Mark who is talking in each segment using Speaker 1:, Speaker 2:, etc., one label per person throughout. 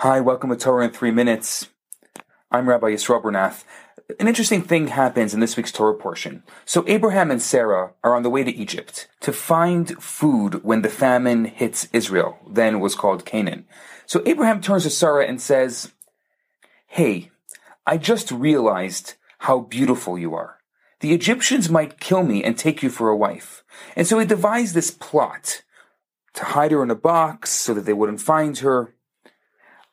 Speaker 1: Hi, welcome to Torah in Three Minutes. I'm Rabbi Yisrael Bernath. An interesting thing happens in this week's Torah portion. So Abraham and Sarah are on the way to Egypt to find food when the famine hits Israel, then was called Canaan. So Abraham turns to Sarah and says, Hey, I just realized how beautiful you are. The Egyptians might kill me and take you for a wife. And so he devised this plot to hide her in a box so that they wouldn't find her.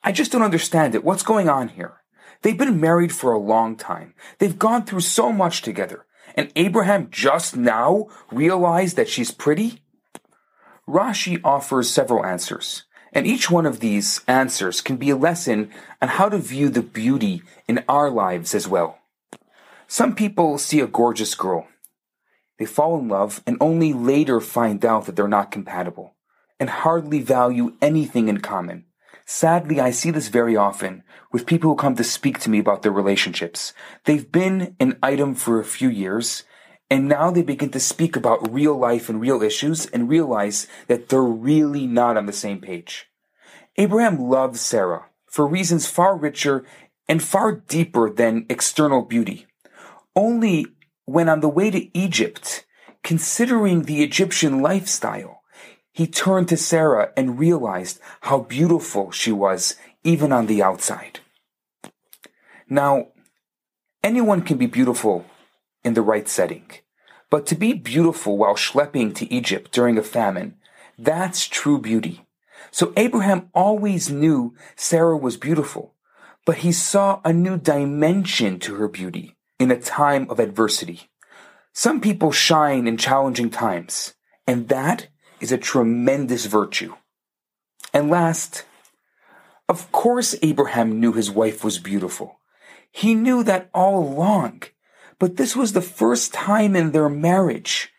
Speaker 1: I just don't understand it. What's going on here? They've been married for a long time. They've gone through so much together. And Abraham just now realized that she's pretty? Rashi offers several answers. And each one of these answers can be a lesson on how to view the beauty in our lives as well. Some people see a gorgeous girl. They fall in love and only later find out that they're not compatible and hardly value anything in common. Sadly, I see this very often with people who come to speak to me about their relationships. They've been an item for a few years, and now they begin to speak about real life and real issues and realize that they're really not on the same page. Abraham loves Sarah for reasons far richer and far deeper than external beauty. Only when on the way to Egypt, considering the Egyptian lifestyle, he turned to Sarah and realized how beautiful she was, even on the outside. Now, anyone can be beautiful in the right setting, but to be beautiful while schlepping to Egypt during a famine, that's true beauty. So Abraham always knew Sarah was beautiful, but he saw a new dimension to her beauty in a time of adversity. Some people shine in challenging times, and that is a tremendous virtue. And last, of course, Abraham knew his wife was beautiful. He knew that all along, but this was the first time in their marriage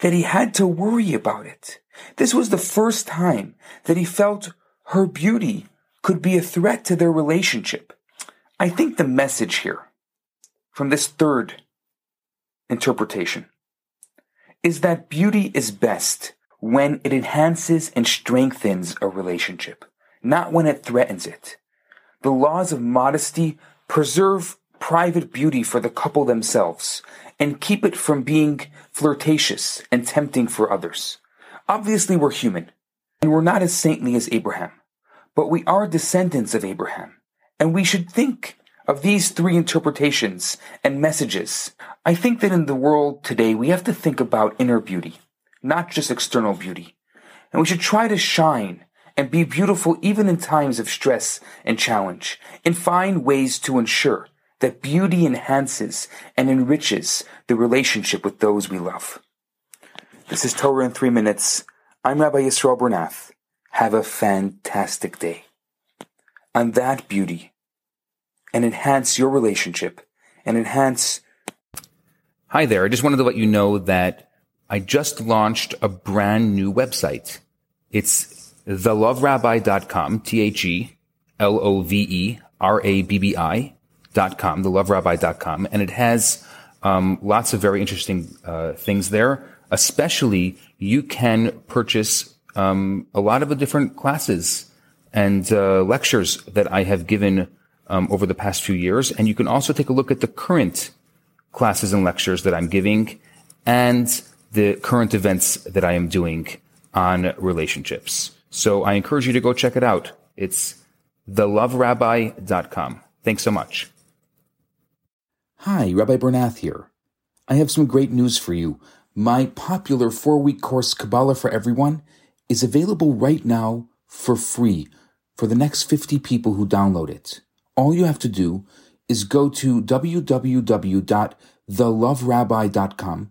Speaker 1: that he had to worry about it. This was the first time that he felt her beauty could be a threat to their relationship. I think the message here from this third interpretation is that beauty is best when it enhances and strengthens a relationship, not when it threatens it. The laws of modesty preserve private beauty for the couple themselves and keep it from being flirtatious and tempting for others. Obviously, we're human and we're not as saintly as Abraham, but we are descendants of Abraham and we should think of these three interpretations and messages. I think that in the world today, we have to think about inner beauty not just external beauty. And we should try to shine and be beautiful even in times of stress and challenge, and find ways to ensure that beauty enhances and enriches the relationship with those we love. This is Torah in three minutes. I'm Rabbi Yisrael Bernath. Have a fantastic day. On that beauty, and enhance your relationship, and enhance.
Speaker 2: Hi there. I just wanted to let you know that I just launched a brand new website. It's theloverabbi.com, T-H-E-L-O-V-E-R-A-B-B-I dot com, theloverabbi.com. And it has, um, lots of very interesting, uh, things there. Especially you can purchase, um, a lot of the different classes and, uh, lectures that I have given, um, over the past few years. And you can also take a look at the current classes and lectures that I'm giving and the current events that I am doing on relationships. So I encourage you to go check it out. It's theloverabbi.com. Thanks so much.
Speaker 3: Hi, Rabbi Bernath here. I have some great news for you. My popular four week course, Kabbalah for Everyone, is available right now for free for the next 50 people who download it. All you have to do is go to www.theloverabbi.com